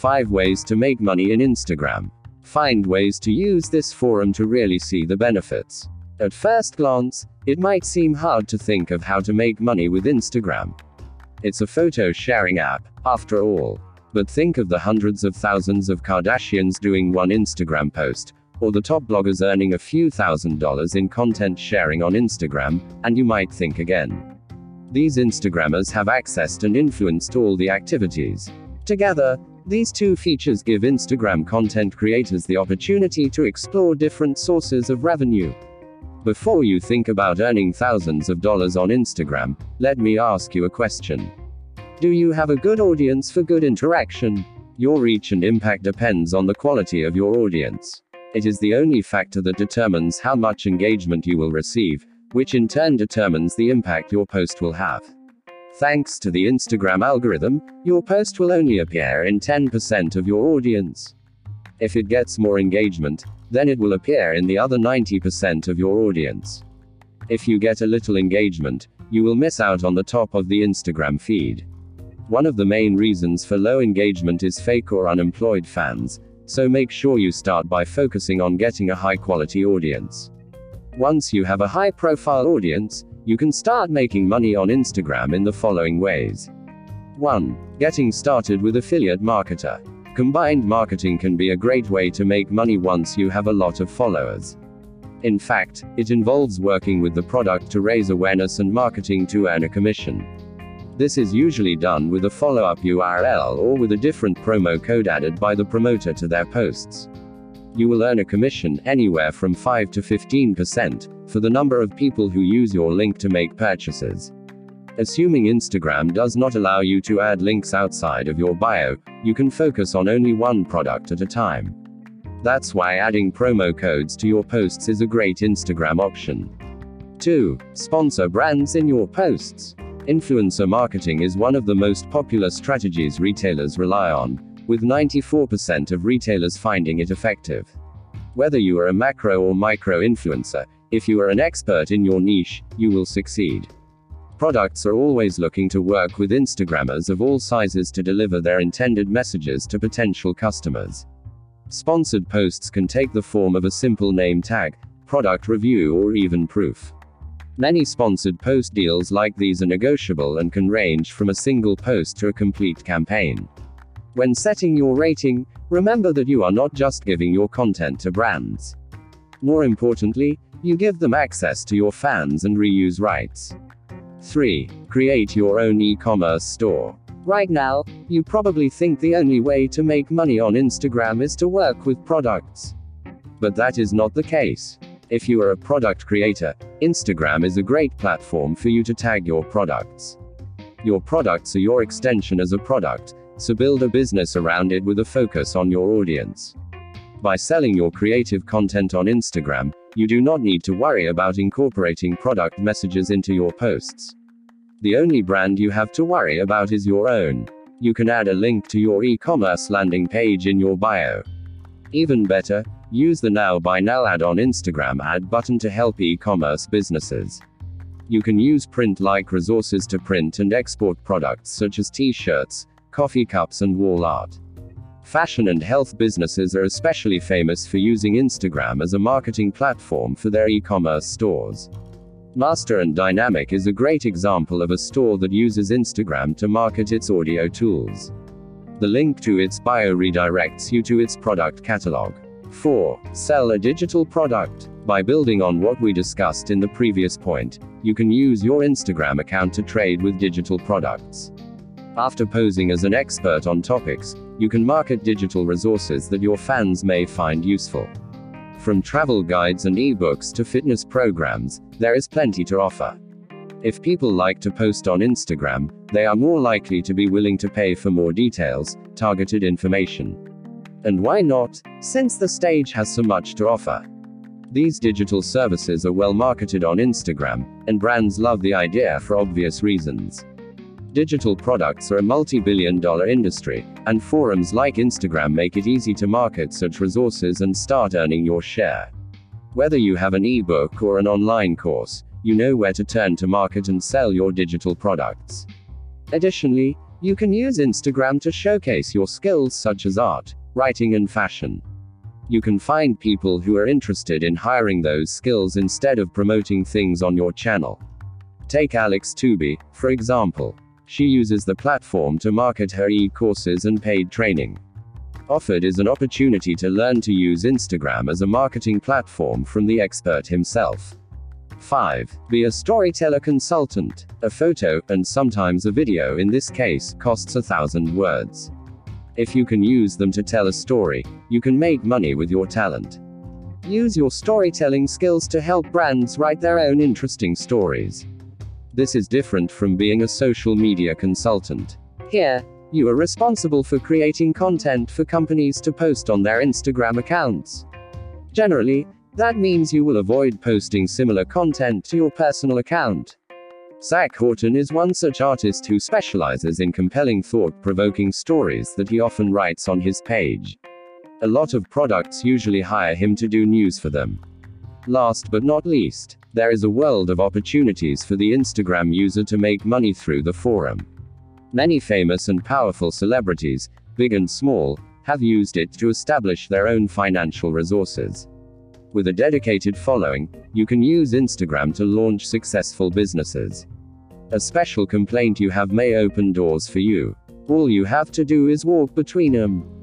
5 Ways to Make Money in Instagram. Find ways to use this forum to really see the benefits. At first glance, it might seem hard to think of how to make money with Instagram. It's a photo sharing app, after all. But think of the hundreds of thousands of Kardashians doing one Instagram post, or the top bloggers earning a few thousand dollars in content sharing on Instagram, and you might think again. These Instagrammers have accessed and influenced all the activities. Together, these two features give Instagram content creators the opportunity to explore different sources of revenue. Before you think about earning thousands of dollars on Instagram, let me ask you a question. Do you have a good audience for good interaction? Your reach and impact depends on the quality of your audience. It is the only factor that determines how much engagement you will receive, which in turn determines the impact your post will have. Thanks to the Instagram algorithm, your post will only appear in 10% of your audience. If it gets more engagement, then it will appear in the other 90% of your audience. If you get a little engagement, you will miss out on the top of the Instagram feed. One of the main reasons for low engagement is fake or unemployed fans, so make sure you start by focusing on getting a high quality audience. Once you have a high profile audience, you can start making money on Instagram in the following ways. 1. Getting started with affiliate marketer. Combined marketing can be a great way to make money once you have a lot of followers. In fact, it involves working with the product to raise awareness and marketing to earn a commission. This is usually done with a follow-up URL or with a different promo code added by the promoter to their posts. You will earn a commission anywhere from 5 to 15% for the number of people who use your link to make purchases. Assuming Instagram does not allow you to add links outside of your bio, you can focus on only one product at a time. That's why adding promo codes to your posts is a great Instagram option. 2. Sponsor brands in your posts. Influencer marketing is one of the most popular strategies retailers rely on, with 94% of retailers finding it effective. Whether you are a macro or micro influencer, if you are an expert in your niche, you will succeed. Products are always looking to work with Instagrammers of all sizes to deliver their intended messages to potential customers. Sponsored posts can take the form of a simple name tag, product review, or even proof. Many sponsored post deals like these are negotiable and can range from a single post to a complete campaign. When setting your rating, remember that you are not just giving your content to brands. More importantly, you give them access to your fans and reuse rights. 3. Create your own e commerce store. Right now, you probably think the only way to make money on Instagram is to work with products. But that is not the case. If you are a product creator, Instagram is a great platform for you to tag your products. Your products are your extension as a product, so build a business around it with a focus on your audience. By selling your creative content on Instagram, you do not need to worry about incorporating product messages into your posts. The only brand you have to worry about is your own. You can add a link to your e commerce landing page in your bio. Even better, Use the Now by Now ad on Instagram ad button to help e-commerce businesses. You can use print-like resources to print and export products such as t-shirts, coffee cups and wall art. Fashion and health businesses are especially famous for using Instagram as a marketing platform for their e-commerce stores. Master and Dynamic is a great example of a store that uses Instagram to market its audio tools. The link to its bio redirects you to its product catalog. 4. Sell a digital product. By building on what we discussed in the previous point, you can use your Instagram account to trade with digital products. After posing as an expert on topics, you can market digital resources that your fans may find useful. From travel guides and ebooks to fitness programs, there is plenty to offer. If people like to post on Instagram, they are more likely to be willing to pay for more details, targeted information. And why not, since the stage has so much to offer? These digital services are well marketed on Instagram, and brands love the idea for obvious reasons. Digital products are a multi billion dollar industry, and forums like Instagram make it easy to market such resources and start earning your share. Whether you have an ebook or an online course, you know where to turn to market and sell your digital products. Additionally, You can use Instagram to showcase your skills such as art, writing, and fashion. You can find people who are interested in hiring those skills instead of promoting things on your channel. Take Alex Tooby, for example. She uses the platform to market her e courses and paid training. Offered is an opportunity to learn to use Instagram as a marketing platform from the expert himself. 5. Be a storyteller consultant. A photo, and sometimes a video in this case, costs a thousand words. If you can use them to tell a story, you can make money with your talent. Use your storytelling skills to help brands write their own interesting stories. This is different from being a social media consultant. Here, you are responsible for creating content for companies to post on their Instagram accounts. Generally, that means you will avoid posting similar content to your personal account. Zach Horton is one such artist who specializes in compelling thought provoking stories that he often writes on his page. A lot of products usually hire him to do news for them. Last but not least, there is a world of opportunities for the Instagram user to make money through the forum. Many famous and powerful celebrities, big and small, have used it to establish their own financial resources. With a dedicated following, you can use Instagram to launch successful businesses. A special complaint you have may open doors for you. All you have to do is walk between them.